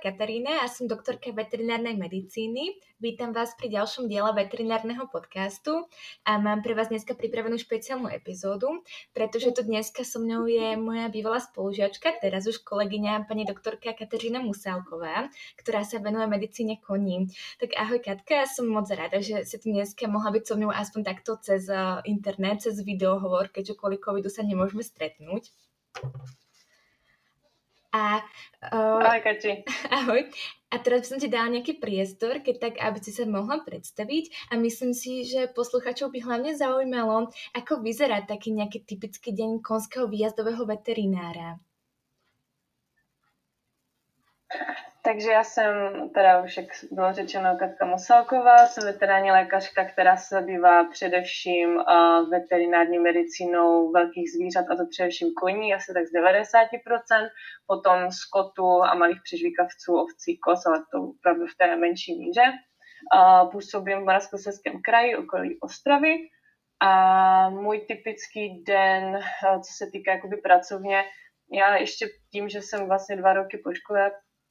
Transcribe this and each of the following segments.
Katarína a som doktorka veterinárnej medicíny. Vítam vás pri ďalšom diele veterinárneho podcastu a mám pre vás dneska pripravenú špeciálnu epizódu, pretože tu dneska so mnou je moja bývalá spolužiačka, teraz už kolegyňa pani doktorka Katarína Musálková, ktorá sa venuje medicíne koní. Tak ahoj Katka, som moc rada, že si tu dneska mohla byť so mnou aspoň takto cez eh, internet, cez videohovor, keďže kvôli covidu sa nemôžeme stretnúť. A, uh, ahoj, Kati. Ahoj. A teraz by som ti dala nejaký priestor, keď tak, aby si sa mohla predstaviť. A myslím si, že posluchačov by hlavne zaujímalo, ako vyzerá taký nejaký typický deň konského výjazdového veterinára. Takže já jsem, teda už jak bylo řečeno, Katka Mosalková, jsem veterinární lékařka, která se zabývá především uh, veterinární medicínou velkých zvířat, a to především koní, asi tak z 90%, potom skotu a malých přežvíkavců, ovcí, kos, ale to opravdu v té menší míře. Uh, působím v Moravskoslezském kraji, okolí Ostravy a můj typický den, uh, co se týká jakoby pracovně, já ještě tím, že jsem vlastně dva roky po škole,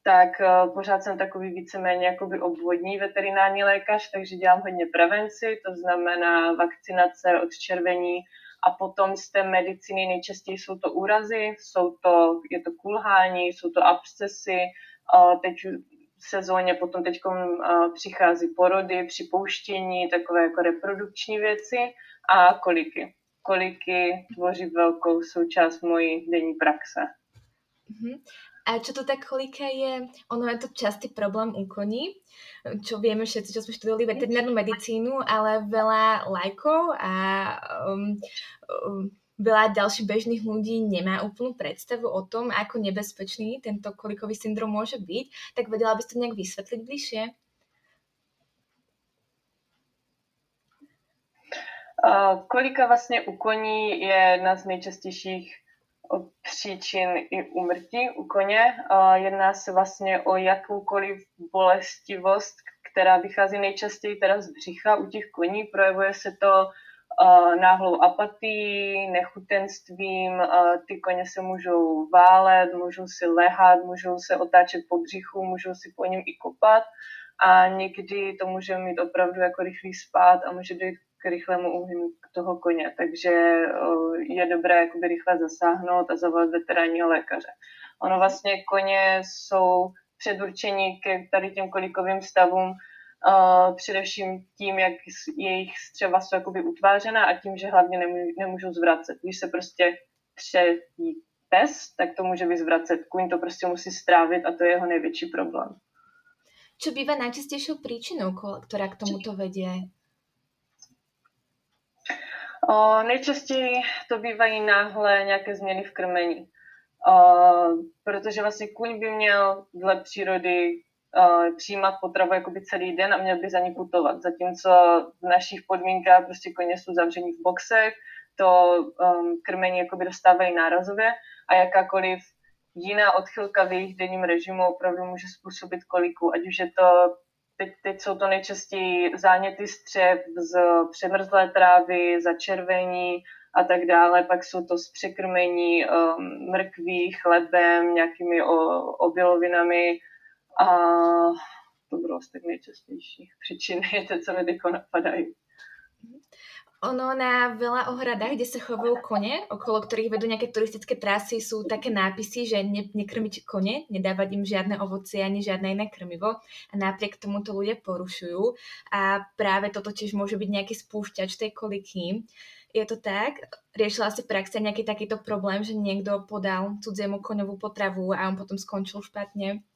tak eh, pořád jsem takový víceméně jakoby obvodní veterinární lékař, takže dělám hodně prevenci, to znamená vakcinace od červení a potom z té medicíny nejčastěji jsou to úrazy, jsou to, je to kulhání, jsou to abscesy, eh, teď v sezóně potom teď eh, přichází porody, připouštění, takové jako reprodukční věci a koliky. Koliky tvoří velkou součást mojí denní praxe. A čo to tak kolika je, ono je to častý problém u koní, čo vieme všetci, čo sme študovali veterinárnu medicínu, ale veľa lajkov a um, um, veľa ďalších bežných ľudí nemá úplnú predstavu o tom, ako nebezpečný tento kolikový syndrom môže byť. Tak vedela by ste to nejak vysvetliť bližšie? Kolika vlastně u koní je jedna z nejčastějších příčin i umrtí u koně. Jedná se vlastně o jakoukoliv bolestivost, která vychází nejčastěji teda z břicha u těch koní. Projevuje se to náhlou apatii, nechutenstvím, ty koně se můžou válet, můžou si lehat, můžou se otáčet po břichu, můžou si po něm i kopat a někdy to může mít opravdu jako rychlý spát a může dojít k rychlému úhynu toho koně, takže je dobré jakoby rychle zasáhnout a zavolat veteránního lékaře. Ono vlastně koně jsou předurčení k tady těm kolikovým stavům uh, především tím, jak jejich střeva jsou jakoby utvářena a tím, že hlavně nemůžou, nemůžou zvracet. Když se prostě přejí pes, tak to může vyzvracet. Kuň to prostě musí strávit a to je jeho největší problém. Co bývá najčastejšou příčinou, která k tomuto vedie? O, nejčastěji to bývají náhle nějaké změny v krmení. O, protože vlastně kuň by měl dle přírody o, přijímat potravu jakoby celý den a měl by za ní putovat. Zatímco v našich podmínkách prostě koně jsou zavření v boxech, to um, krmení jakoby dostávají nárazově a jakákoliv jiná odchylka v jejich denním režimu opravdu může způsobit koliku, ať už je to Teď, teď jsou to nejčastěji záněty střev z přemrzlé trávy, začervení a tak dále. Pak jsou to z překrmení um, mrkví, chlebem, nějakými o, obilovinami a to bylo z těch nejčastějších příčin, je to, co mi napadají. Ono na veľa ohradách, kde sa chovajú kone, okolo ktorých vedú nejaké turistické trasy, sú také nápisy, že ne, nekrmiť kone, nedávať im žiadne ovocie ani žiadne iné krmivo a napriek tomu to ľudia porušujú a práve toto tiež môže byť nejaký spúšťač tej koliky. Je to tak? Riešila si praxe nejaký takýto problém, že niekto podal cudziemu koňovú potravu a on potom skončil špatne?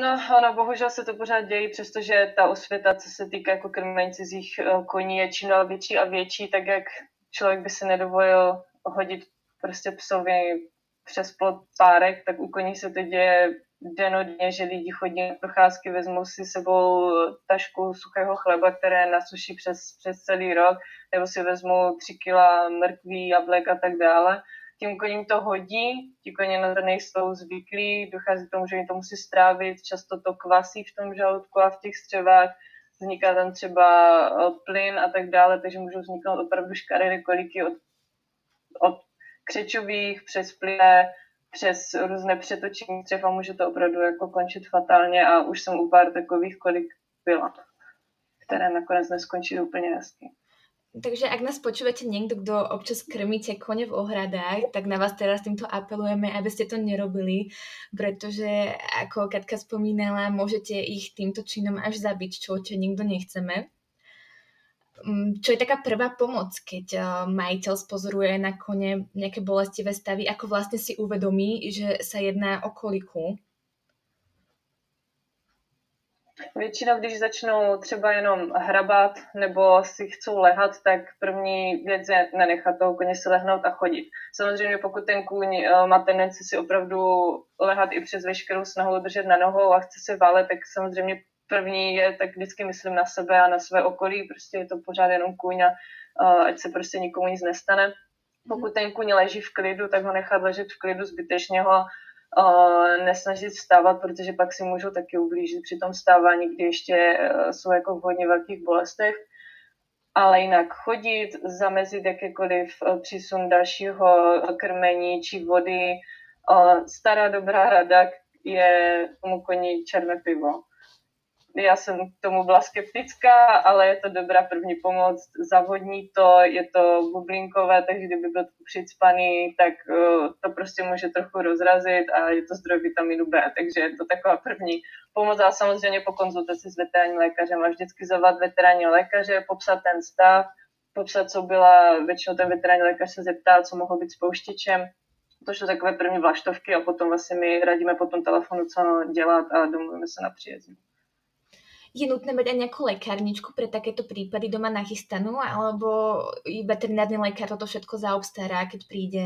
No, ano, bohužel se to pořád děje, přestože ta osvěta, co se týká jako krmení cizích eh, koní, je čím dál větší a větší, tak jak člověk by si nedovolil hodit prostě psovi přes plot párek, tak u koní se to děje denodně, že lidi chodí na procházky, vezmou si sebou tašku suchého chleba, které nasuší přes, přes celý rok, nebo si vezmou tři kila mrkví, jablek a tak dále tím koním to hodí, ti koně na to nejsou zvyklí, dochází k tomu, že jim to musí strávit, často to kvasí v tom žaludku a v těch střevách, vzniká tam třeba eh, plyn a tak dále, takže můžou vzniknout opravdu škaredé koliky od, od křečových přes plyné přes různé přetočení střev a může to opravdu jako končit fatálně a už jsem u pár takových, kolik byla, které nakonec neskončí úplně hezky. Takže ak nás počúvate niekto, kto občas krmíte kone v ohradách, tak na vás teraz týmto apelujeme, aby ste to nerobili, pretože ako Katka spomínala, môžete ich týmto činom až zabiť, čo určite nikto nechceme. Mm, čo je taká prvá pomoc, keď eh, majiteľ spozoruje na kone nejaké bolestivé stavy, ako vlastne si uvedomí, že sa jedná o koliku? Většinou, když začnou třeba jenom hrabat nebo si chcou lehat, tak první věc je nenechat toho koně si lehnout a chodit. Samozřejmě pokud ten kůň eh, má tendenci si opravdu lehat i přes veškerou snahu držet na nohou a chce se válet, tak samozřejmě první je, tak vždycky myslím na sebe a na své okolí, prostě je to pořád jenom kůň a uh, ať se prostě nikomu nic nestane. Pokud ten kůň leží v klidu, tak ho nechat ležet v klidu, zbytečně ho nesnažit vstávat, protože pak si můžou taky ublížit při tom stávání, kdy ještě uh, jsou jako v hodně velkých bolestech. Ale jinak chodit, zamezit jakýkoliv přísun dalšího krmení či vody. Stará dobrá rada je tomu koni černé pivo já jsem k tomu byla skeptická, ale je to dobrá první pomoc. Zavodní to, je to bublinkové, takže kdyby byl přicpaný, tak uh, to prostě může trochu rozrazit a je to zdroj vitaminu B, takže je to taková první pomoc. A samozřejmě po konzultaci s veteránním lékařem a vždycky zavolat veteránního lékaře, popsat ten stav, popsat, co byla, většinou ten veteránní lékař se zeptá, co mohlo být spouštěčem, to jsou takové první vlaštovky a potom vlastně my radíme po tom telefonu, co dělat a domluvíme se na příjezdu je nutné mať aj nejakú lekárničku pre takéto prípady doma nachystanú, alebo veterinárny lekár toto všetko zaobstará, keď príde?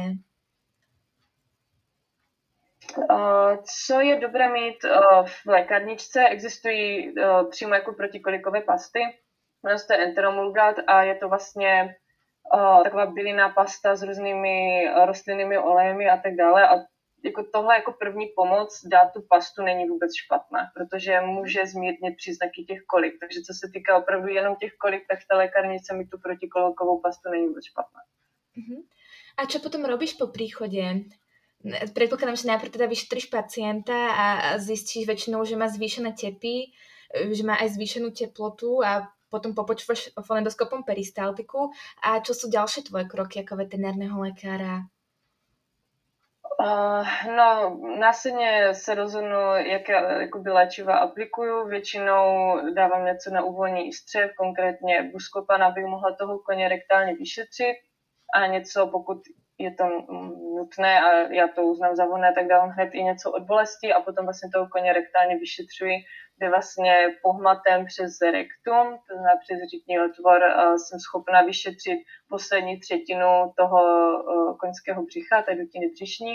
Co je dobré mít v lékárničce, existují přímo jako protikolikové pasty, jmenuje se enteromulgat a je to vlastně taková bylinná pasta s různými rostlinnými olejemi a tak dále. A jako tohle jako první pomoc dát tu pastu není vůbec špatné, protože může zmírnit příznaky těch kolik. Takže co se týká opravdu jenom těch kolik, tak v té lékárnice mi tu protikolikovou pastu není vůbec špatné. Uh-huh. A čo potom robíš po príchode? Predpokladám, že najprv teda vyšetríš pacienta a zistíš väčšinou, že má zvýšené tepy, že má aj zvýšenú teplotu a potom popočúvaš fonendoskopom peristaltiku. A čo sú ďalšie tvoje kroky ako veterinárneho lekára? Uh, no, následně se rozhodnu, jaké jakoby léčiva aplikuju. Většinou dávám něco na uvolnění střev, konkrétně buskopan, abych mohla toho koně rektálně vyšetřit a něco, pokud je to nutné a já to uznám za vhodné, tak dávám hned i něco od bolesti a potom vlastně toho koně rektálně vyšetřuji, kde vlastně pohmatem přes rektum, to znamená přes řitní otvor, jsem schopna vyšetřit poslední třetinu toho koňského břicha, té dutiny břišní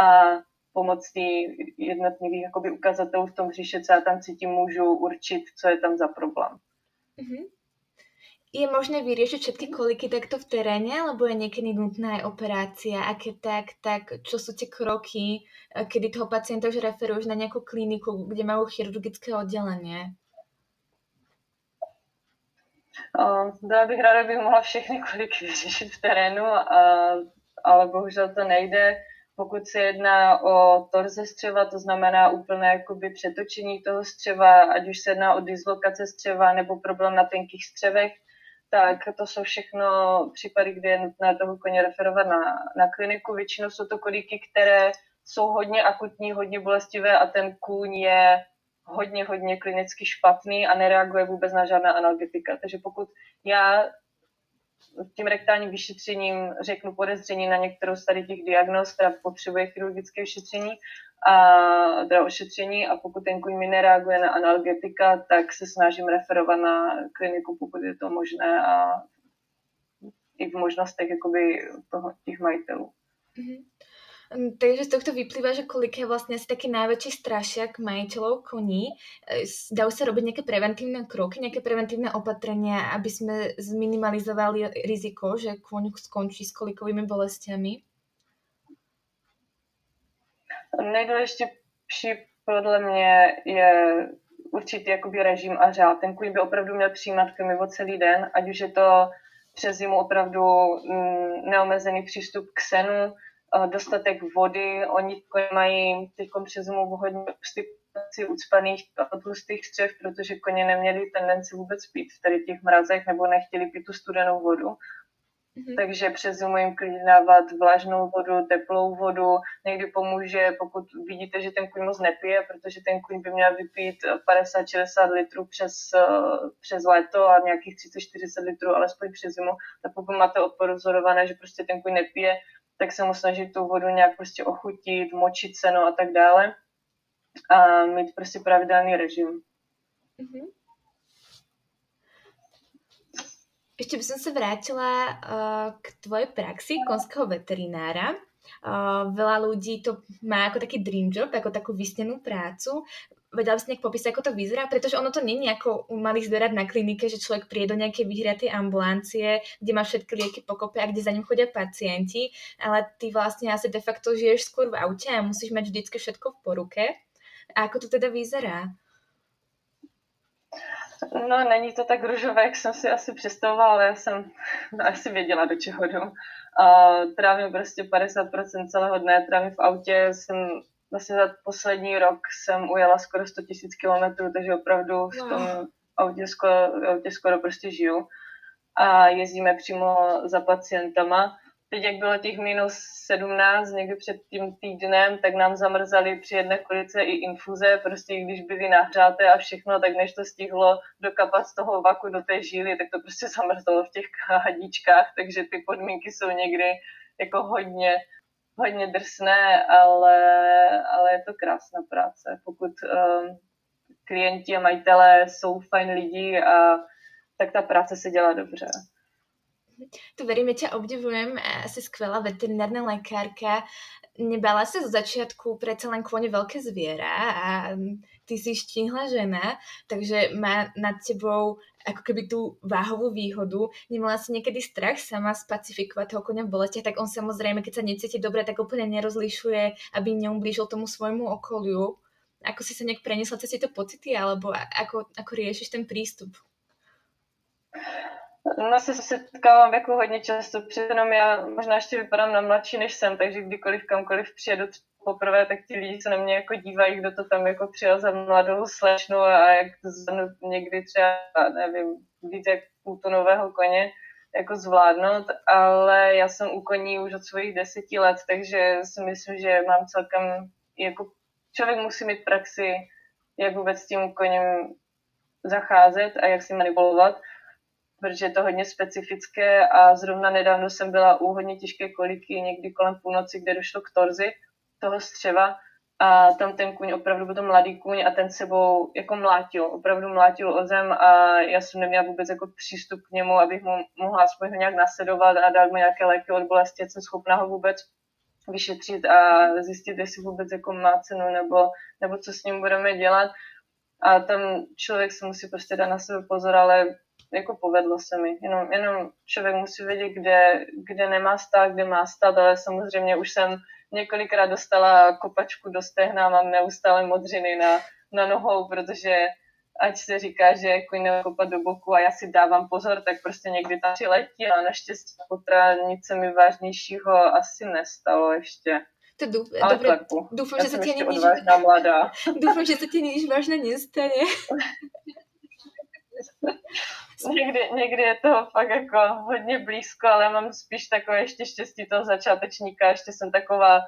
a pomocí jednotlivých jakoby, ukazatelů v tom břiše, co já tam cítím, můžu určit, co je tam za problém. Mm-hmm je možné vyriešiť všetky koliky takto v teréne, alebo je niekedy nutná aj operácia? A keď tak, tak čo sú tie kroky, eh, kedy toho pacienta už referuješ na nejakú kliniku, kde majú chirurgické oddelenie? byla bych ráda, bych mohla všechny koliky vyřešit v terénu, ale bohužel to nejde. Pokud se jedná o torze střeva, to znamená úplné jakoby přetočení toho střeva, ať už se jedná o dislokace střeva nebo problém na tenkých střevech, tak to jsou všechno případy, kdy je nutné toho koně referovat na, na kliniku. Většinou jsou to kolíky, které jsou hodně akutní, hodně bolestivé a ten kůň je hodně, hodně klinicky špatný a nereaguje vůbec na žádná analgetika. Takže pokud já tím rektálním vyšetřením řeknu podezření na některou z tady těch diagnóz, která potřebuje chirurgické vyšetření, a teda ošetření a pokud ten kůň mi nereaguje na analgetika, tak se snažím referovat na kliniku, pokud je to možné a i v možnostech jakoby toho, těch majitelů. Mm-hmm. Takže z tohto vyplýva, že kolik je vlastně asi taký najväčší strašiak majiteľov koní. E, dajú sa robiť nejaké preventívne kroky, nejaké preventívne opatrenia, aby sme zminimalizovali riziko, že kôň skončí s kolikovými bolestiami? Nejdůležitější podle mě je určitý jakoby režim a řád. Ten kůň by opravdu měl přijímat krmivo celý den, ať už je to přes zimu opravdu mm, neomezený přístup k senu, dostatek vody. Oni mají teď přes zimu hodně si ucpaných a tlustých střev, protože koně neměli tendenci vůbec pít v tady těch mrazech nebo nechtěli pít tu studenou vodu. Mm-hmm. Takže přes zimu jim klidně dávat vlažnou vodu, teplou vodu. Někdy pomůže, pokud vidíte, že ten kuň moc nepije, protože ten kuň by měl vypít 50-60 litrů přes, přes léto a nějakých 30-40 litrů alespoň přes zimu. Tak pokud máte odpozorované, že prostě ten kuň nepije, tak se mu snažit tu vodu nějak prostě ochutit, močit se no a tak dále a mít prostě pravidelný režim. Mm-hmm. Ešte by som sa vrátila uh, k tvojej praxi konského veterinára. Uh, veľa ľudí to má ako taký dream job, ako takú vysnenú prácu. Vedela by si nejak popísať, ako to vyzerá? Pretože ono to není ako u malých zvierat na klinike, že človek príde do nejakej vyhriatej ambulancie, kde má všetky lieky pokope a kde za ním chodia pacienti, ale ty vlastne asi de facto žiješ skôr v aute a musíš mať vždycky všetko v poruke. A ako to teda vyzerá? No, není to tak růžové, jak jsem si asi představovala, ale já jsem asi věděla, do čeho jdu. A trávím prostě 50% celého dne, trávím v autě, jsem vlastně za poslední rok jsem ujela skoro 100 000 kilometrů, takže opravdu v tom autě skoro, autě skoro prostě žiju. A jezdíme přímo za pacientama teď jak bylo těch minus 17 někdy před tím týdnem, tak nám zamrzali při jedné kolice i infuze, prostě když byly nahřáté a všechno, tak než to stihlo dokapat z toho vaku do té žíly, tak to prostě zamrzlo v těch hadičkách, takže ty podmínky jsou někdy jako hodně, hodně drsné, ale, ale je to krásná práce. Pokud um, klienti a majitelé jsou fajn lidi, a, tak ta práce se dělá dobře. To verím, ja ťa obdivujem, asi skvelá veterinárna lekárka. Nebala sa zo začiatku predsa len kvône veľké zviera a ty si štíhla žena, takže má nad tebou ako keby tú váhovú výhodu. Nemala si niekedy strach sama spacifikovať toho konia v bolestiach, tak on samozrejme, keď sa necíti dobre, tak úplne nerozlišuje, aby neublížil tomu svojmu okoliu. Ako si sa nejak preniesla cez tieto pocity, alebo ako, ako riešiš ten prístup? No se setkávám jako hodně často, přitom já možná ještě vypadám na mladší než jsem, takže kdykoliv kamkoliv přijedu poprvé, tak ti lidi se na mě jako dívají, kdo to tam jako přijel za mladou slečnu a jak to někdy třeba, nevím, víc jak půltonového koně jako zvládnout, ale já jsem u koní už od svých deseti let, takže si myslím, že mám celkem, jako člověk musí mít praxi, jak vůbec s tím koněm zacházet a jak si manipulovat protože je to hodně specifické a zrovna nedávno jsem byla u hodně těžké koliky někdy kolem půlnoci, kde došlo k torzi toho střeva a tam ten kuň opravdu byl to mladý kuň a ten sebou jako mlátil, opravdu mlátil o zem a já jsem neměla vůbec jako přístup k němu, abych mu mohla aspoň ho nějak nasledovat a dát mu nějaké léky od bolesti, jsem schopná ho vůbec vyšetřit a zjistit, jestli vůbec jako má cenu nebo, nebo co s ním budeme dělat. A tam člověk se musí prostě dát na sebe pozor, ale jako povedlo se mi. Jenom, jenom člověk musí vědět, kde, kde nemá stát, kde má stát, ale samozřejmě už jsem několikrát dostala kopačku do stehna, mám neustále modřiny na, na nohou, protože ať se říká, že jako kopat do boku a já si dávám pozor, tak prostě někdy tam přiletí a naštěstí potra nic se mi vážnějšího asi nestalo ještě. To dúf, Ale dobre, dúfam, že sa ti nič... mladá. Dúfam, že sa ti nič vážne nestane. někdy, někdy je to fakt jako hodně blízko, ale mám spíš takové ještě štěstí toho začátečníka, ještě jsem taková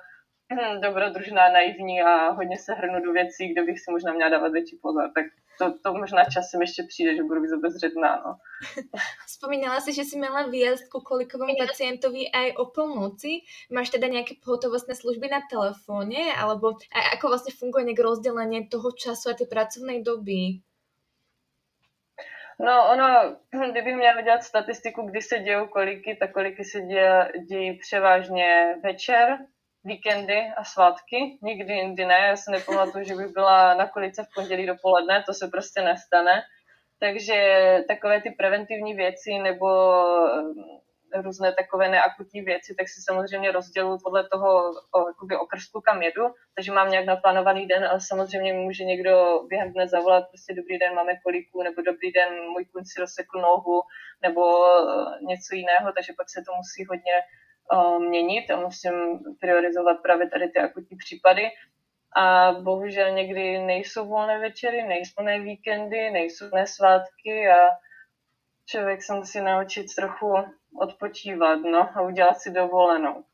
hm, dobrodružná, naivní a hodně se hrnu do věcí, kde bych si možná měla dávat větší pozor. Tak to, to možná časem ještě přijde, že budu víc obezřetná. No. Spomínala si, že si měla výjezd ku kolikovému pacientovi aj o polnoci. Máš teda nějaké pohotovostné služby na telefóne? Alebo a ako vlastně funguje nějaké rozdělení toho času a ty pracovné doby? No ono, kdybych měla dělat statistiku, kdy se dějou koliky, tak koliky se děje, dějí převážně večer, víkendy a svátky. Nikdy jindy ne. Já si nepamatuju, že bych byla na kolice v pondělí dopoledne, to se prostě nestane. Takže takové ty preventivní věci nebo různé takové neakutní věci, tak si samozřejmě rozděluji podle toho o, jakoby okrsku, kam jedu, takže mám nějak naplánovaný den, ale samozřejmě může někdo během dne zavolat, prostě dobrý den, máme koliku, nebo dobrý den, můj kuň si rozsekl nohu, nebo eh, něco jiného, takže pak se to musí hodně uh, měnit a musím priorizovat právě tady ty akutní případy. A bohužel někdy nejsou volné večery, nejsou volné víkendy, nejsou volné svátky a člověk se musí naučit trochu odpočívat no, a udělat si dovolenou.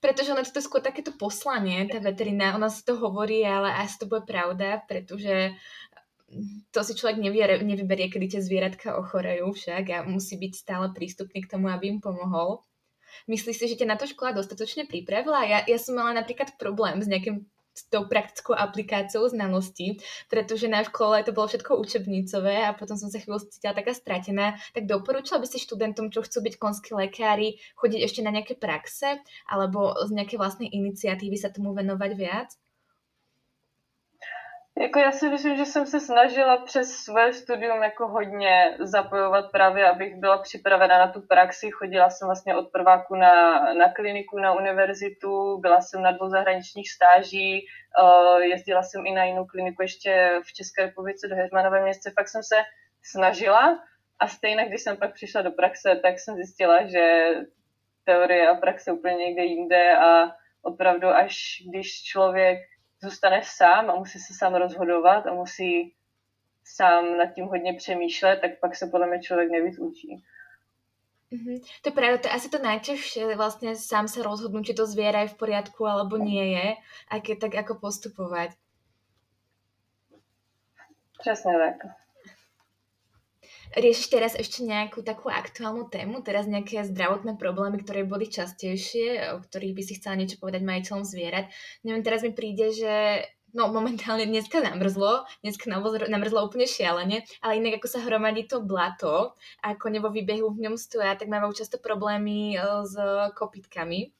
Pretože ono je to skôr takéto poslanie, tá veterina, ona si to hovorí, ale asi to bude pravda, pretože to si človek nevie, nevyberie, kedy tie zvieratka ochorejú však a musí byť stále prístupný k tomu, aby im pomohol. Myslíš si, že ťa na to škola dostatočne pripravila? Ja, ja som mala napríklad problém s nejakým s tou praktickou aplikáciou znalostí, pretože na škole to bolo všetko učebnicové a potom som sa chvíľu cítila taká stratená. Tak doporučila by si študentom, čo chcú byť konskí lekári, chodiť ešte na nejaké praxe alebo z nejaké vlastnej iniciatívy sa tomu venovať viac? Jako já si myslím, že jsem se snažila přes své studium jako hodně zapojovat právě, abych byla připravena na tu praxi. Chodila jsem vlastně od prváku na, na kliniku na univerzitu, byla jsem na dvou zahraničních stáží, uh, jezdila jsem i na jinou kliniku ještě v České republice do Hermanové městce. Fakt jsem se snažila a stejně, když jsem pak přišla do praxe, tak jsem zjistila, že teorie a praxe úplně někde jinde a opravdu až když člověk zůstane sám a musí se sám rozhodovat a musí sám nad tím hodně přemýšlet, tak pak se podle mě člověk nevíc učí. Mm-hmm. To je pravda, to je asi to najťažšie, vlastne sám sa rozhodnúť, či to zviera je v poriadku alebo nie je, a keď tak ako postupovať. Přesně tak. Riešiš teraz ešte nejakú takú aktuálnu tému, teraz nejaké zdravotné problémy, ktoré boli častejšie, o ktorých by si chcela niečo povedať majiteľom zvierat? Neviem, teraz mi príde, že no momentálne dneska namrzlo, dneska namrzlo úplne šialene, ale inak ako sa hromadí to blato a kone vo výbehu v ňom stoja, tak majú často problémy e, s kopitkami.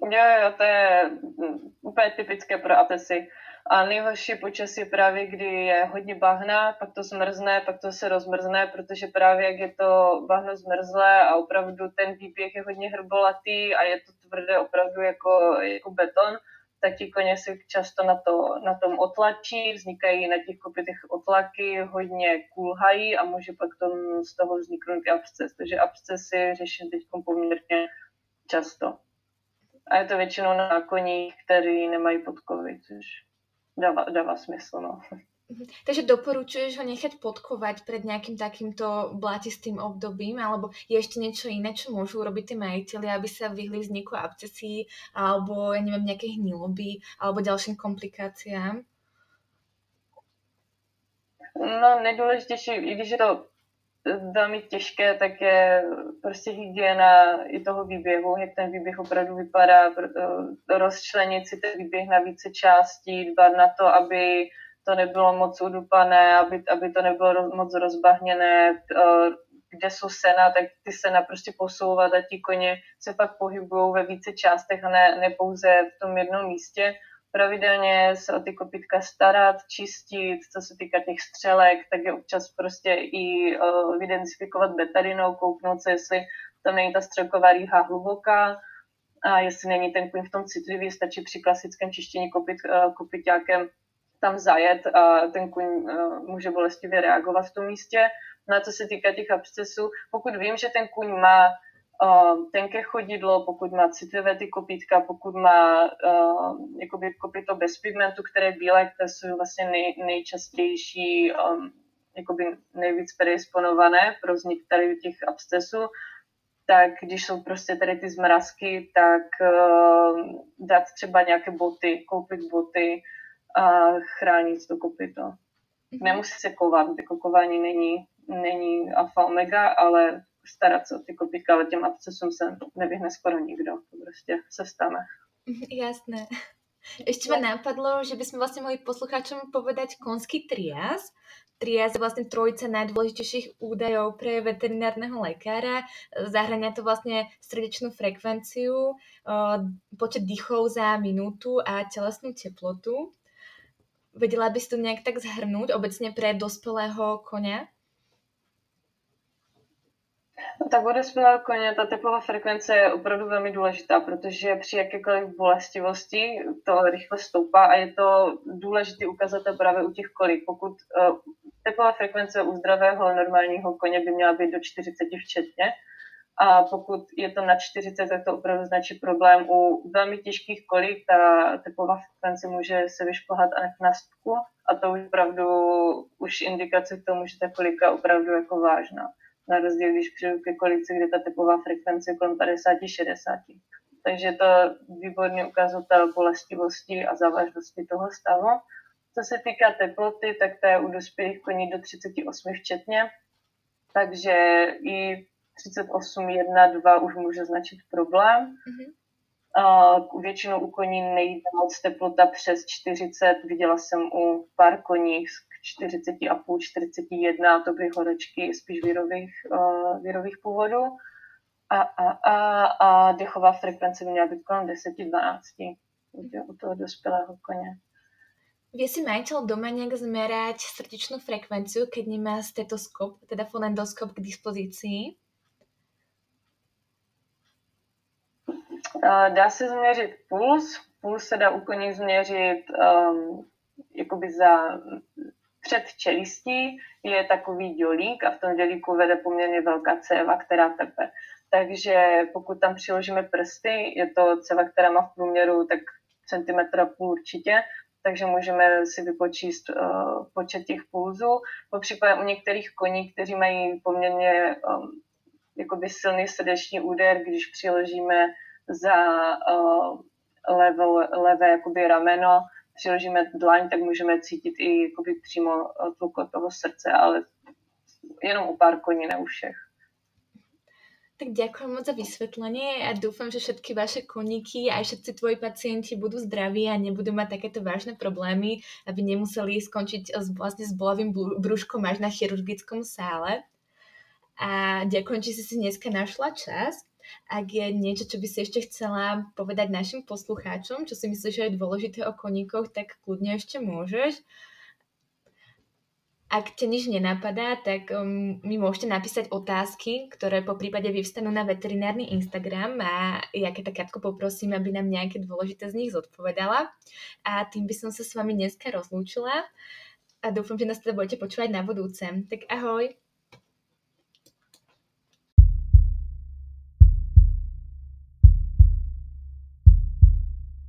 Jo, jo, to je mm, úplně typické pro atesy. A nejhorší počasí je právě, kdy je hodně bahna, pak to zmrzne, pak to se rozmrzne, protože právě jak je to bahno zmrzlé a opravdu ten výběh je hodně hrbolatý a je to tvrdé opravdu jako, jako beton, tak ti koně se často na, to, na tom otlačí, vznikají na těch kopitech otlaky, hodně kulhají a může pak tom, z toho vzniknout i absces. Takže abscesy řeším teď poměrně často. A je to většinou na koních, kteří nemají podkovy, což dáva, dáva smysl. No. Takže doporučuješ ho nechať podkovať pred nejakým takýmto blatistým obdobím, alebo je ešte niečo iné, čo môžu robiť tí majiteľi, aby sa vyhli vzniku abscesí, alebo ja neviem, nejaké hniloby, alebo ďalším komplikáciám? No, nejdůležitější, i když je to velmi těžké, tak je prostě hygiena i toho výběhu, jak ten výběh opravdu vypadá, rozčlenit si ten výběh na více částí, dbat na to, aby to nebylo moc udupané, aby, aby to nebylo moc rozbahněné, kde jsou sena, tak ty sena prostě posouvat a ti koně se pak pohybují ve více částech a ne, ne pouze v tom jednom místě pravidelně se o ty kopítka starat, čistit, co se týká těch střelek, tak je občas prostě i uh, identifikovat betarinou, kouknout se, jestli tam není ta střelková rýha hluboká a jestli není ten kuň v tom citlivý, stačí při klasickém čištění kopit, uh, kopiťákem tam zajet a ten kuň může bolestivě reagovat v tom místě. No a co se týká těch abscesů, pokud vím, že ten kuň má uh, tenké chodidlo, pokud má citlivé ty kopítka, pokud má uh, jakoby kopito bez pigmentu, které je bílé, které jsou vlastně nej, nejčastější, um, jakoby nejvíc predisponované pro vznik tady těch abscesů, tak když jsou prostě tady ty zmrazky, tak uh, dát třeba nějaké boty, koupit boty a chránit to kopito. Mhm. Nemusí se kovat, jako kování není, není alfa omega, ale starat se o ty kopítka, ale těm abscesům se nevyhne skoro nikdo. To prostě se stane. Jasné. Ešte ma napadlo, že by sme vlastne mohli poslucháčom povedať konský trias. Trias je vlastne trojica najdôležitejších údajov pre veterinárneho lekára. Zahrania to vlastne srdečnú frekvenciu, počet dýchov za minútu a telesnú teplotu. Vedela by si to nejak tak zhrnúť obecne pre dospelého konia? U dospělého koně ta tepová frekvence je opravdu velmi důležitá, protože při jakékoliv bolestivosti to rychle stoupá a je to důležitý ukazatel právě u těch kolik. Pokud uh, tepová frekvence u zdravého normálního koně by měla být do 40 včetně, a pokud je to na 40, tak to opravdu značí problém. U velmi těžkých kolik ta tepová frekvence může se vyšplhat až na stupku a to už opravdu už indikace k tomu, že ta kolika opravdu jako vážná. Na rozdíl, když přijdu ke kolici, kde ta typová frekvence je kolem 50-60. Takže to výborně ukazatel bolestivosti a závažnosti toho stavu. Co se týká teploty, tak to je u dospělých koní do 38 včetně, takže i 38, 1, 2 už může značit problém. Mm-hmm. Uh, většinou u koní nejde moc teplota přes 40, viděla jsem u pár koní 40,5-41 to by horečky spíš virových, uh, virových původů. A, a, a, a dechová frekvence by měla být kolem 10-12 u toho dospělého koně. Vie si majiteľ doma nejak zmerať srdečnú frekvenciu, keď nemá stetoskop, teda fonendoskop k dispozícii? Eh, dá se změřit puls. Puls se dá u koní změřit um, jakoby za před čelistí je takový dělík a v tom dělíku vede poměrně velká céva, která tepe. Takže pokud tam přiložíme prsty, je to ceva, která má v průměru tak centimetra půl určitě, takže můžeme si vypočíst uh, počet těch pulzů. Po případě u některých koní, kteří mají poměrně um, jakoby silný srdeční úder, když přiložíme za uh, levé, levé jakoby rameno, přiložíme dlaň, tak můžeme cítit i jakoby přímo tluk toho srdce, ale jenom u pár koní, ne u všech. Tak ďakujem moc za vysvetlenie a dúfam, že všetky vaše koníky a všetci tvoji pacienti budú zdraví a nebudú mať takéto vážne problémy, aby nemuseli skončiť s, vlastne s bolavým brúškom až na chirurgickom sále. A ďakujem, že si si dneska našla čas. Ak je niečo, čo by si ešte chcela povedať našim poslucháčom, čo si myslíš, že je dôležité o koníkoch, tak kľudne ešte môžeš. Ak ťa nič nenapadá, tak um, mi môžete napísať otázky, ktoré po prípade vyvstanú na veterinárny Instagram a ja keď tak krátko poprosím, aby nám nejaké dôležité z nich zodpovedala. A tým by som sa s vami dneska rozlúčila a dúfam, že nás teda budete počúvať na budúce. Tak ahoj!